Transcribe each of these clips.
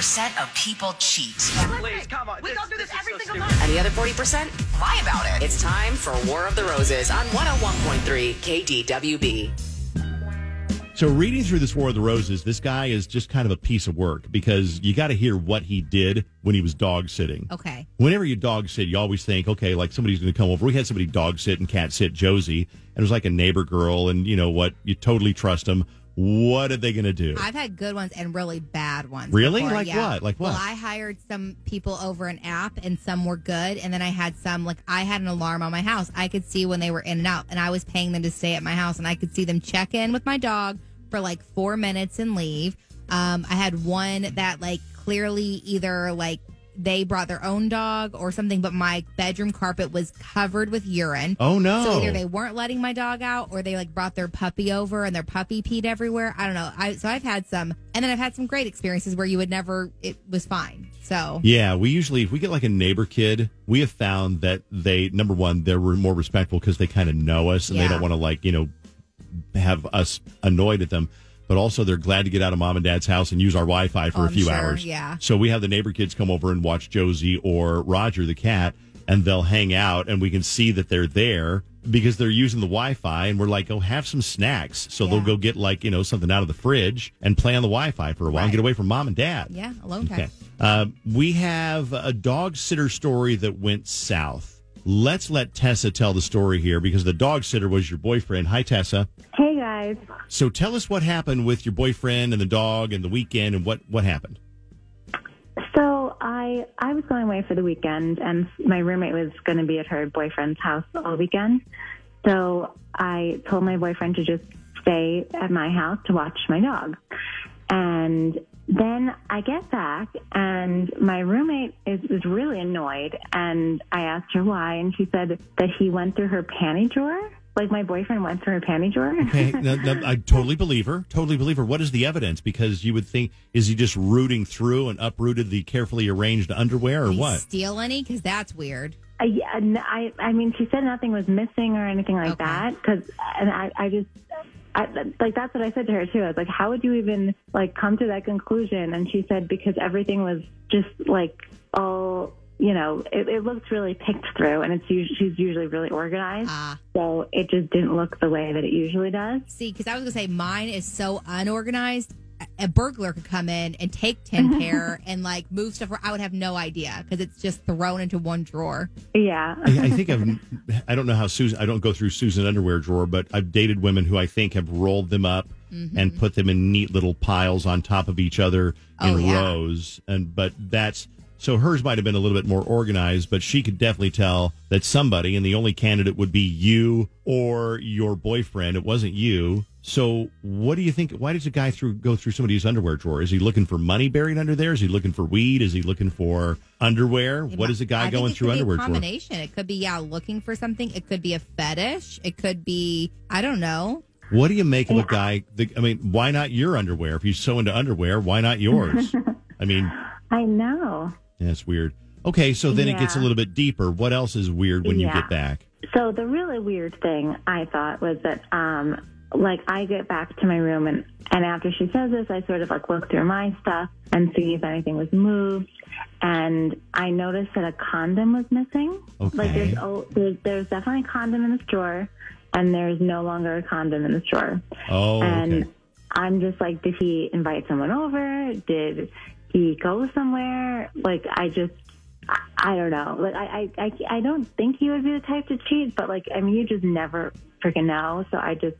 40% of people cheat. Please, come on. We This- go through this, this every so single stupid. time. And the other 40%? Lie about it. It's time for War of the Roses on 101.3 KDWB. So, reading through this War of the Roses, this guy is just kind of a piece of work because you got to hear what he did when he was dog sitting. Okay. Whenever you dog sit, you always think, okay, like somebody's going to come over. We had somebody dog sit and cat sit Josie, and it was like a neighbor girl, and you know what? You totally trust them. What are they going to do? I've had good ones and really bad ones. Really? before, Like yeah. what? Like what? Well, I hired some people over an app and some were good. And then I had some, like, I had an alarm on my house. I could see when they were in and out. And I was paying them to stay at my house. And I could see them check in with my dog for like four minutes and leave. Um, I had one that, like, clearly either, like, they brought their own dog or something, but my bedroom carpet was covered with urine. oh no! So either they weren't letting my dog out or they like brought their puppy over and their puppy peed everywhere. I don't know. I so I've had some and then I've had some great experiences where you would never it was fine. So Yeah, we usually if we get like a neighbor kid, we have found that they number one they're more respectful because they kind of know us and they don't want to like you know have us annoyed at them. But also, they're glad to get out of mom and dad's house and use our Wi-Fi for Oh, a few sure, hours. yeah. So we have the neighbor kids come over and watch Josie or Roger the cat, and they'll hang out, and we can see that they're there because they're using the Wi-Fi, and we're like, "Oh, have some snacks." So they'll go get like you know something out of the fridge and play on the Wi-Fi for a while and get away from mom and dad. yeah, alone time. Okay. Uh, we have a dog sitter story that went south. Let's let Tessa tell the story here because the dog sitter was your boyfriend. Hi, Tessa. Hey guys. So tell us what happened with your boyfriend and the dog and the weekend and what, what happened. So I I was going away for the weekend and my roommate was going to be at her boyfriend's house all weekend. So I told my boyfriend to just stay at my house to watch my dog. And then I get back and my roommate is, is really annoyed and I asked her why and she said that he went through her panty drawer. Like my boyfriend went through her panty drawer. Okay, now, now, I totally believe her. Totally believe her. What is the evidence? Because you would think, is he just rooting through and uprooted the carefully arranged underwear or Did he what? steal any? Because that's weird. I, yeah, n- I, I mean, she said nothing was missing or anything like Okay. that. Cause, and I, I just, I, like, that's what I said to her too. I was like, how would you even like come to that conclusion? And she said, because everything was just like all, you know, it, it looked really picked through and it's usually, she's usually really organized. Ah. So it just didn't look the way that it usually does. See, because I was gonna say mine is so unorganized. A- A burglar could come in and take ten pair and like move stuff. Where I would have no idea because it's just thrown into one drawer. Yeah. I, I think I've, I don't know how Susan, I don't go through Susan underwear drawer, but I've dated women who I think have rolled them up mm-hmm. and put them in neat little piles on top of each other in Oh, yeah. rows. And, but that's, so hers might have been a little bit more organized, but she could definitely tell that somebody, and the only candidate would be you or your boyfriend. It wasn't you. So what do you think? Why does a guy through go through somebody's underwear drawer? Is he looking for money buried under there? Is he looking for weed? Is he looking for underwear? What is a guy I going through underwear A drawer? combination. It could be yeah, looking for something. It could be a fetish. It could be I don't know. What do you make of a guy? I mean, why not your underwear? If he's so into underwear, why not yours? I mean, I know. that's weird. Okay, so then it gets a little bit deeper. What else is weird when you get back? So the really weird thing I thought was that, um, like I get back to my room and, and after she says this, I sort of like look through my stuff and see if anything was moved. And I noticed that a condom was missing. Okay. Like there's, oh, there's, there's definitely a condom in this drawer and there's no longer a condom in this drawer. Oh, and okay. I'm just like, did he invite someone over? Did he go somewhere? Like, I just, I, I don't know. Like, I, I, I, I don't think he would be the type to cheat, but like, I mean, you just never freaking know. So I just,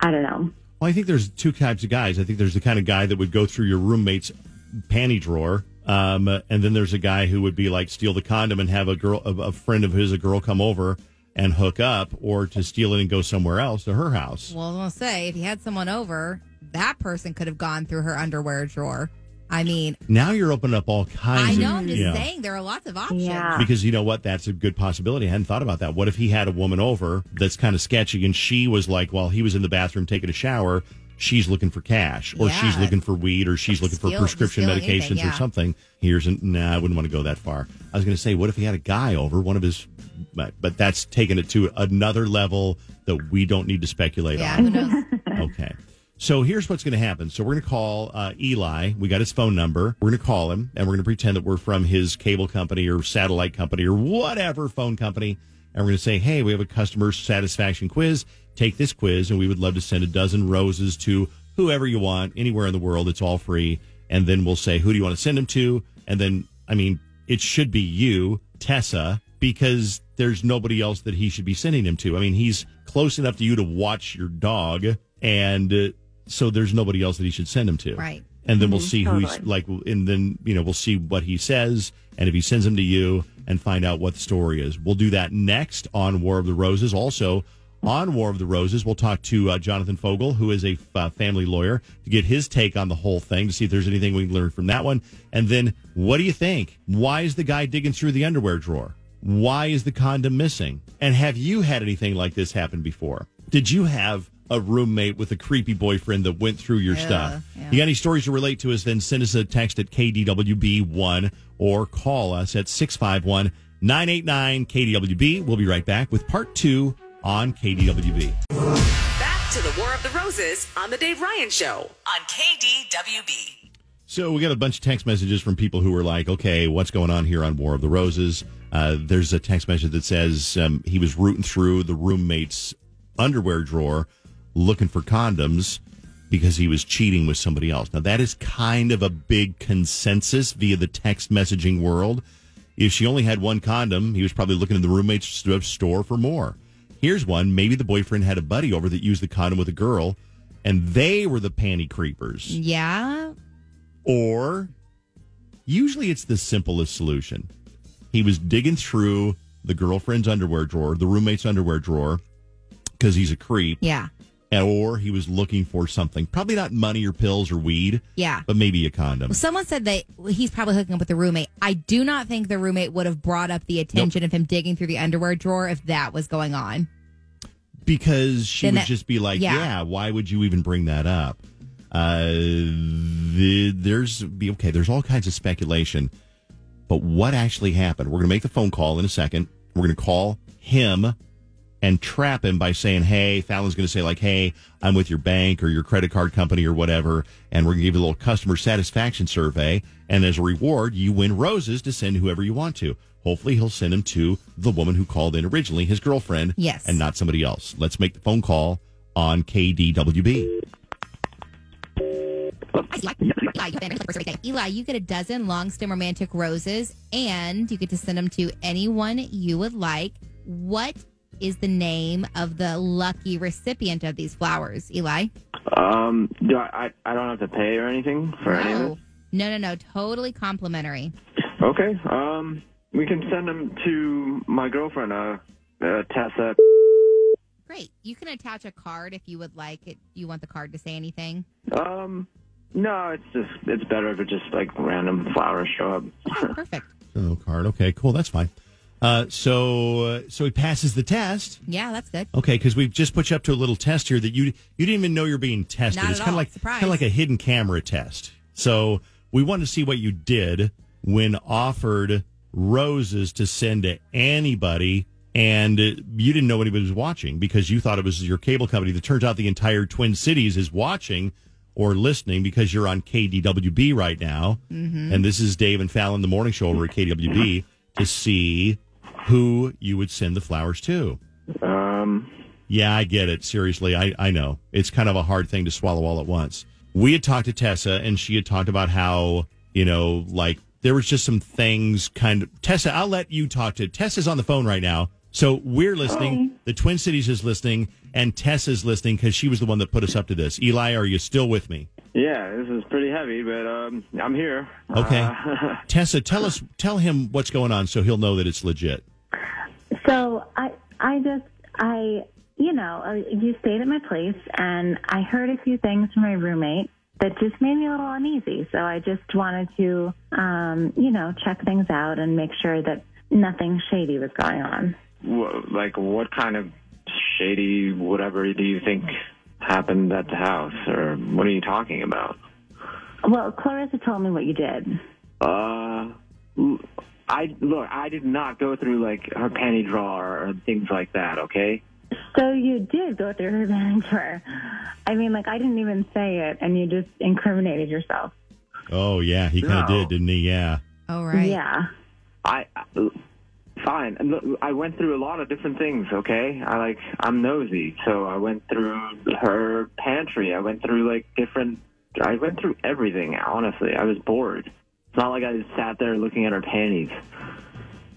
I don't know. Well, I think there's two types of guys. I think there's the kind of guy that would go through your roommate's panty drawer, um, and then there's a guy who would be like steal the condom and have a girl, a, a friend of his, a girl, come over and hook up, or to steal it and go somewhere else to her house. Well, I was gonna say if he had someone over, that person could have gone through her underwear drawer. I mean, Now you're opening up all kinds. I of, know. I'm just yeah. saying there are lots of options. Yeah. Because you know what? That's a good possibility. I hadn't thought about that. What if he had a woman over that's kind of sketchy and she was like, while he was in the bathroom taking a shower, she's looking for cash or she's looking for weed or she's looking for prescription medications anything, or something. Here's an, nah, I wouldn't want to go that far. I was going to say, what if he had a guy over, one of his, but, but that's taking it to another level that we don't need to speculate Yeah, on. who knows? Okay. So here's what's going to happen. So we're going to call uh, Eli. We got his phone number. We're going to call him and we're going to pretend that we're from his cable company or satellite company or whatever phone company. And we're going to say, hey, we have a customer satisfaction quiz. Take this quiz and we would love to send a dozen roses to whoever you want, anywhere in the world. It's all free. And then we'll say, who do you want to send them to? And then, I mean, it should be you, Tessa, because there's nobody else that he should be sending them to. I mean, he's close enough to you to watch your dog, and uh, so there's nobody else that he should send him to. Right. And then we'll see who he's like, and then, you know, we'll see what he says. And if he sends him to you and find out what the story is, we'll do that next on War of the Roses. Also, on War of the Roses, we'll talk to uh, Jonathan Fogel, who is a uh, family lawyer, to get his take on the whole thing, to see if there's anything we can learn from that one. And then, what do you think? Why is the guy digging through the underwear drawer? Why is the condom missing? And have you had anything like this happen before? Did you have a roommate with a creepy boyfriend that went through your stuff? yeah. You got any stories to relate to us? Then send us a text at KDWB1 or call us at 651 989 KDWB. We'll be right back with part two on KDWB. Back to the War of the Roses on the Dave Ryan Show. On KDWB. So we got a bunch of text messages from people who were like, okay, what's going on here on War of the Roses? Uh, there's a text message that says um, he was rooting through the roommate's underwear drawer looking for condoms because he was cheating with somebody else. Now, that is kind of a big consensus via the text messaging world. If she only had one condom, he was probably looking in the roommate's store for more. Here's one. Maybe the boyfriend had a buddy over that used the condom with a girl, and they were the panty creepers. Yeah. Or usually it's the simplest solution. He was digging through the girlfriend's underwear drawer, the roommate's underwear drawer, because he's a creep, Yeah. or he was looking for something. Probably not money or pills or weed, Yeah. but maybe a condom. Someone said that he's probably hooking up with the roommate. I do not think the roommate would have brought up the attention of him digging through the underwear drawer if that was going on. because she Then would that- just be like, yeah. yeah. why would you even bring that up? Uh, the, there's be okay. There's all kinds of speculation, but what actually happened? We're going to make the phone call in a second. We're going to call him and trap him by saying, "Hey, Fallon's going to say like, hey, I'm with your bank or your credit card company or whatever, and we're going to give you a little customer satisfaction survey, and as a reward, you win roses to send whoever you want to." Hopefully, he'll send them to the woman who called in originally, his girlfriend, Yes. and not somebody else. Let's make the phone call on KDWB. Eli, you get a dozen long stem romantic roses and you get to send them to anyone you would like. What is the name of the lucky recipient of these flowers, Eli? Um, do I, I? I don't have to pay or anything for any of No. this. No, no, no. Totally complimentary. Okay. Um, we can send them to my girlfriend, uh, uh Tessa. Great. You can attach a card if you would like it. You want the card to say anything? Um, no, it's just it's better if it just like random flowers show up. Okay, perfect. Oh, card. Okay, cool. That's fine. Uh, so, uh, so he passes the test. Yeah, that's good. Okay, because we've just put you up to a little test here that you you didn't even know you're being tested. Not it's kind of like kind of like a hidden camera test. So we wanted to see what you did when offered roses to send to anybody, and you didn't know anybody was watching because you thought it was your cable company. That turns out the entire Twin Cities is watching or listening because you're on KDWB right now, Mm-hmm. and this is Dave and Fallon the morning show over at KDWB to see who you would send the flowers to. Um, Yeah, I get it. Seriously, I, I know. It's kind of a hard thing to swallow all at once. We had talked to Tessa, and she had talked about how, you know, like there was just some things kind of. Tessa, I'll let you talk to. Tessa's on the phone right now. So we're listening. The Twin Cities is listening, and Tessa's listening because she was the one that put us up to this. Eli, are you still with me? yeah, this is pretty heavy, but um, I'm here. Okay. Uh, Tessa, tell us, tell him what's going on so he'll know that it's legit. So I, I just, I, you know, uh, you stayed at my place, and I heard a few things from my roommate that just made me a little uneasy. So I just wanted to, um, you know, check things out and make sure that nothing shady was going on. like, what kind of shady whatever do you think happened at the house, or what are you talking about? Well, Clarissa told me what you did. Uh, I look. I did not go through like her panty drawer or things like that. Okay. So you did go through her vanity drawer. I mean, like I didn't even say it, and you just incriminated yourself. Oh yeah, he kind of No. did, didn't he? Yeah. Oh, right. Yeah. I, I fine. Look, I went through a lot of different things. Okay, I like I'm nosy, so I went through her pantry. I went through like different. I went through everything. Honestly, I was bored. It's not like I just sat there looking at her panties.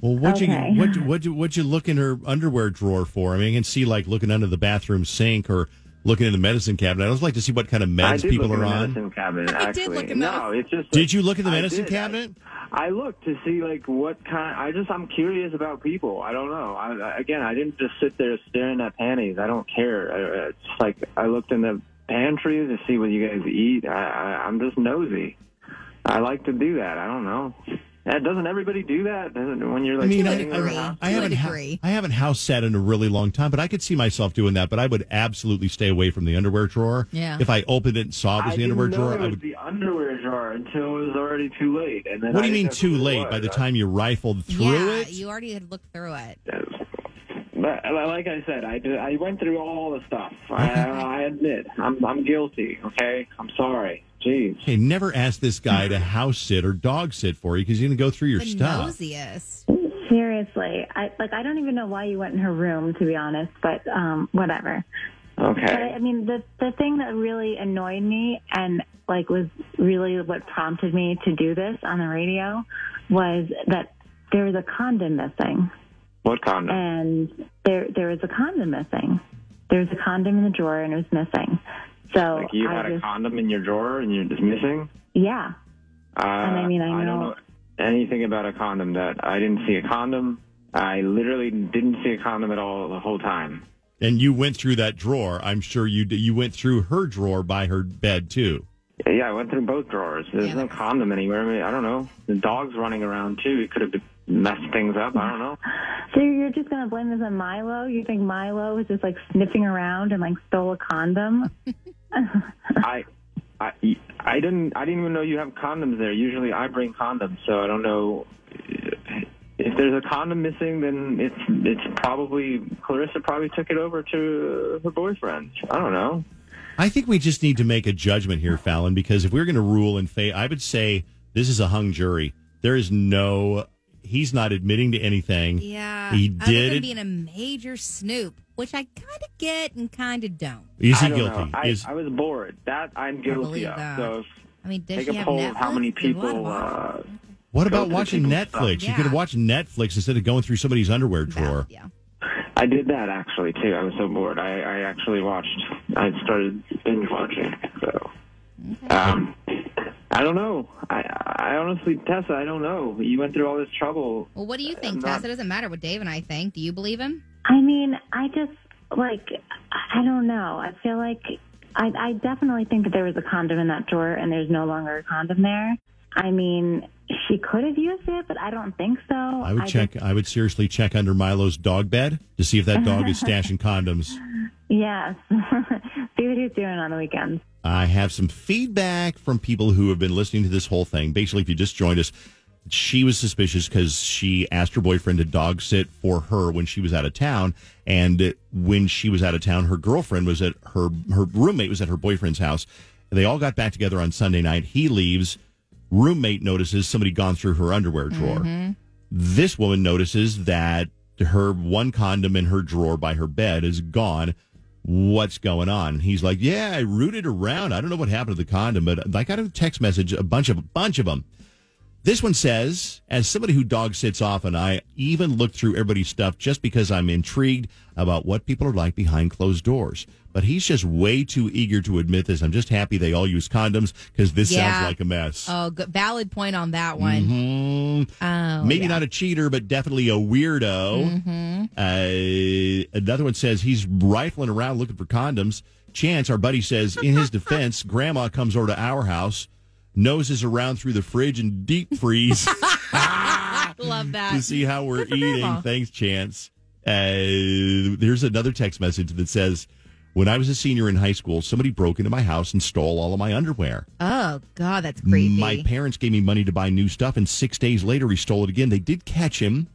Well, what Okay. you what what you what you look in her underwear drawer for? I mean, I can see like looking under the bathroom sink or looking in the medicine cabinet. I always like to see what kind of I meds did people look are in the on. medicine cabinet. I did Actually, look in no, it's just. Did you look in the medicine did. cabinet? I, I looked to see like what kind. I just I'm curious about people. I don't know. I, I, again, I didn't just sit there staring at panties. I don't care. I, it's like I looked in the pantry to see what you guys eat. I, I, I'm just nosy. I like to do that. I don't know. Uh, Doesn't everybody do that? Doesn't when you're like I mean, sitting I. I, I haven't ha- I haven't house sat in a really long time, but I could see myself doing that. But I would absolutely stay away from the underwear drawer. Yeah. If I opened it and saw it was I the underwear didn't know drawer, it I was would. the underwear drawer until it was already too late. And then What do you mean too late? was. By the time you rifled through yeah, it, you already had looked through it. But like I said, I did, I went through all the stuff. I, I admit, I'm I'm guilty. Okay, I'm sorry. Jeez. hey, never ask this guy to house sit or dog sit for you because he's going to go through your The stuff. nosiest. Seriously, I like. I don't even know why you went in her room, to be honest. But um, whatever. But I, Okay. I mean, the the thing that really annoyed me and like was really what prompted me to do this on the radio was that there was a condom missing, What condom? and there there was a condom missing. There was a condom in the drawer, and it was missing. So like you I had a condom in your drawer and you're just missing? yeah. Uh, I mean, I don't know- know anything about a condom. That I didn't see a condom. I literally didn't see a condom at all the whole time. And you went through that drawer. I'm sure you d- you went through her drawer by her bed too. Yeah, I went through both drawers. There's Yeah. no condom anywhere. I, mean, I don't know. The dog's running around too. It could have messed things up. I don't know. So you're just gonna blame this on Milo? You think Milo was just like sniffing around and like stole a condom? I, I, I didn't. I didn't even know you have condoms there. Usually, I bring condoms, so I don't know. If there's a condom missing, then it's it's probably Clarissa probably took it over to her boyfriend. I don't know. I think we just need to make a judgment here, Fallon, because if we're going to rule in favor, I would say this is a hung jury. There is no. He's not admitting to anything. Yeah. He did than it. being a major snoop, which I kind of get and kind of don't. Is he don't guilty? I, Is I was bored. That I'm guilty believe of. that. So I mean, does take she a have poll Netflix? of how many There's a lot of people. Uh, what about watching Netflix? stuff. You could Yeah. watch Netflix instead of going through somebody's underwear drawer. Yeah. I did that actually too. I was so bored. I, I actually watched. I started binge watching. So, um, I don't know. I, I honestly, Tessa, I don't know. You went through all this trouble. Well, what do you think, I'm not- It doesn't matter what Dave and I think. Do you believe him? I mean, I just like I don't know. I feel like I, I definitely think that there was a condom in that drawer, and there's no longer a condom there. I mean, she could have used it, but I don't think so. I would just- check. I would seriously check under Milo's dog bed to see if that dog is stashing condoms. yes. See what he's doing on the weekends. I have some feedback from people who have been listening to this whole thing. Basically, if you just joined us, she was suspicious because she asked her boyfriend to dog sit for her when she was out of town, and when she was out of town, her girlfriend was at her her roommate was at her boyfriend's house. They all got back together on Sunday night. He leaves. Roommate notices somebody gone through her underwear drawer. Mm-hmm. This woman notices that her one condom in her drawer by her bed is gone. What's going on? He's like, Yeah, I rooted around. I don't know what happened to the condom, but I got a text message, a bunch of a bunch of them. This one says, as somebody who dog sits often, I even look through everybody's stuff just because I'm intrigued about what people are like behind closed doors. But he's just way too eager to admit this. I'm just happy they all use condoms because this Yeah. sounds like a mess. Oh, good, valid point on that one. Mhm. Oh, Maybe yeah. not a cheater, but definitely a weirdo. Mm-hmm. Uh, another one says he's rifling around looking for condoms. Chance, our buddy, says in his defense, Grandma comes over to our house, noses around through the fridge and deep freeze Love that. to see how we're eating. Thanks, Chance. Uh, there's another text message that says, "When I was a senior in high school, somebody broke into my house and stole all of my underwear." Oh God, that's creepy. My parents gave me money to buy new stuff, and six days later, he stole it again. They did catch him.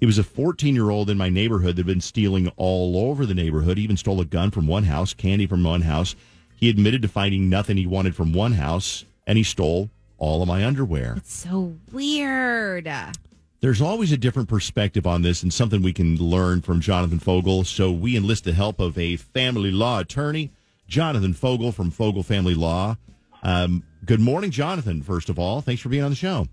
It was a 14 year old in my neighborhood that had been stealing all over the neighborhood. He even stole a gun from one house, candy from one house. He admitted to finding nothing he wanted from one house, and he stole all of my underwear. It's so weird. There's always a different perspective on this and something we can learn from Jonathan Fogel. So we enlist the help of a family law attorney, Jonathan Fogel from Fogel Family Law. Um, good morning, Jonathan, first of all. Thanks for being on the show.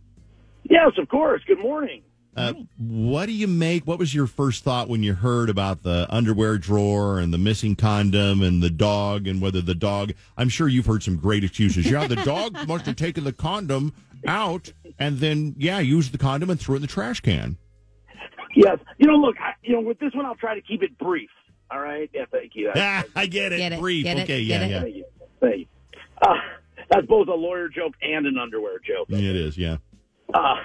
Yes, of course. Good morning. Uh, what do you make? What was your first thought when you heard about the underwear drawer and the missing condom and the dog and whether the dog? I'm sure you've heard some great excuses. Yeah, the dog must have taken the condom out and then, yeah, used the condom and threw it in the trash can. Yes. You know, look, I, you know, with this one, I'll try to keep it brief. All right. Yeah, thank you. Ah, I get it. Get it, Brief. get it, okay, get yeah, it. yeah. Thank you. Thank you. Uh, that's both a lawyer joke and an underwear joke. Yeah, It is, yeah. Uh,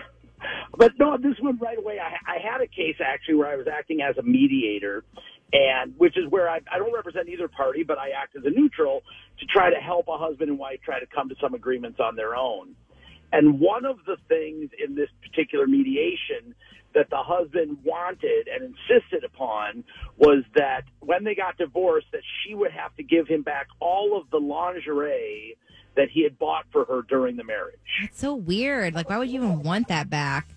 but no, this one right away. I, I had a case actually where I was acting as a mediator, and which is where I, I don't represent either party, but I act as a neutral to try to help a husband and wife try to come to some agreements on their own. And one of the things in this particular mediation that the husband wanted and insisted upon was that when they got divorced, that she would have to give him back all of the lingerie that he had bought for her during the marriage. That's so weird. Like, why would you even want that back?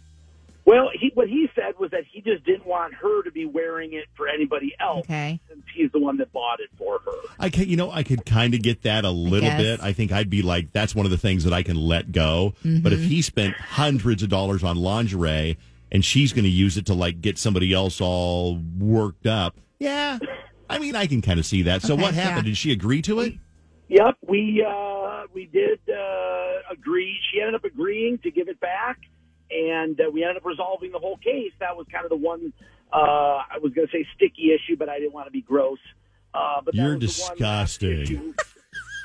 Well, he, what he said was that he just didn't want her to be wearing it for anybody else Okay. since he's the one that bought it for her. I can, you know, I could kind of get that a little guess. bit. I think I'd be like, that's one of the things that I can let go. But if mm-hmm. he spent hundreds of dollars on lingerie and she's going to use it to like get somebody else all worked up, yeah. I mean, I can kind of see that. So Okay, what happened? yeah. Did she agree to it? Yep, we uh, we did uh, agree. She ended up agreeing to give it back, and uh, we ended up resolving the whole case. That was kind of the one uh, I was going to say sticky issue, but I didn't want to be gross. Uh, but You're was the one disgusting. issue-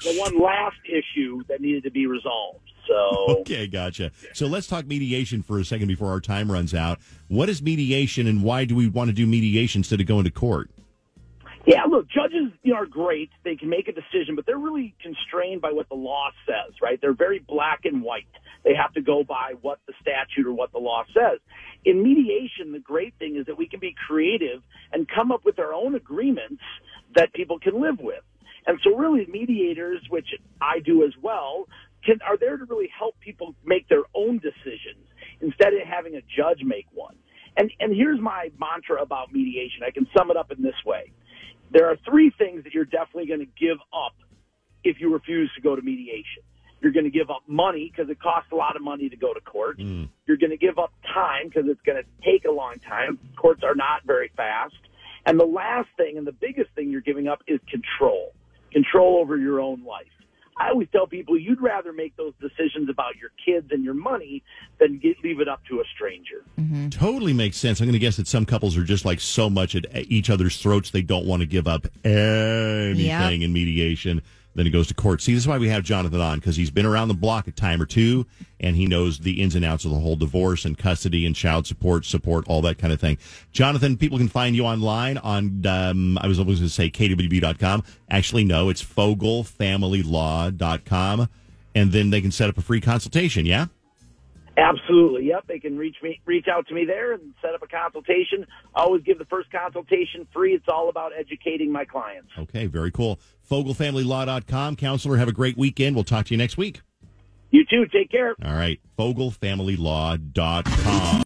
The one last issue that needed to be resolved. So Okay, gotcha. So let's talk mediation for a second before our time runs out. What is mediation and why do we want to do mediation instead of going to court? Yeah, look, judges you know, are great. They can make a decision, but they're really constrained by what the law says, right? They're very black and white. They have to go by what the statute or what the law says. In mediation, the great thing is that we can be creative and come up with our own agreements that people can live with. And so really mediators, which I do as well, can, are there to really help people make their own decisions instead of having a judge make one. And, and here's my mantra about mediation. I can sum it up in this way there are three things that you're definitely going to give up if you refuse to go to mediation. You're going to give up money because it costs a lot of money to go to court. Hmm. You're going to give up time because it's going to take a long time. Courts are not very fast. And the last thing and the biggest thing you're giving up is control. Control over your own life. I always tell people you'd rather make those decisions about your kids and your money than get, leave it up to a stranger. Mm-hmm. Totally makes sense. I'm going to guess that some couples are just like so much at each other's throats they don't want to give up anything Yep. in mediation. Then it goes to court. See, this is why we have Jonathan on because he's been around the block a time or two, and he knows the ins and outs of the whole divorce and custody and child support, support, all that kind of thing. Jonathan, people can find you online on. Um, I was always going to say kwb.com. Actually, no, it's fogelfamilylaw.com, and then they can set up a free consultation. Yeah. Absolutely. Yep. They can reach me, reach out to me there and set up a consultation. I always give the first consultation free. It's all about educating my clients. Okay, very cool. FogelFamilyLaw.com. Counselor, have a great weekend. We'll talk to you next week. You too. Take care. All right, FogelFamilyLaw.com.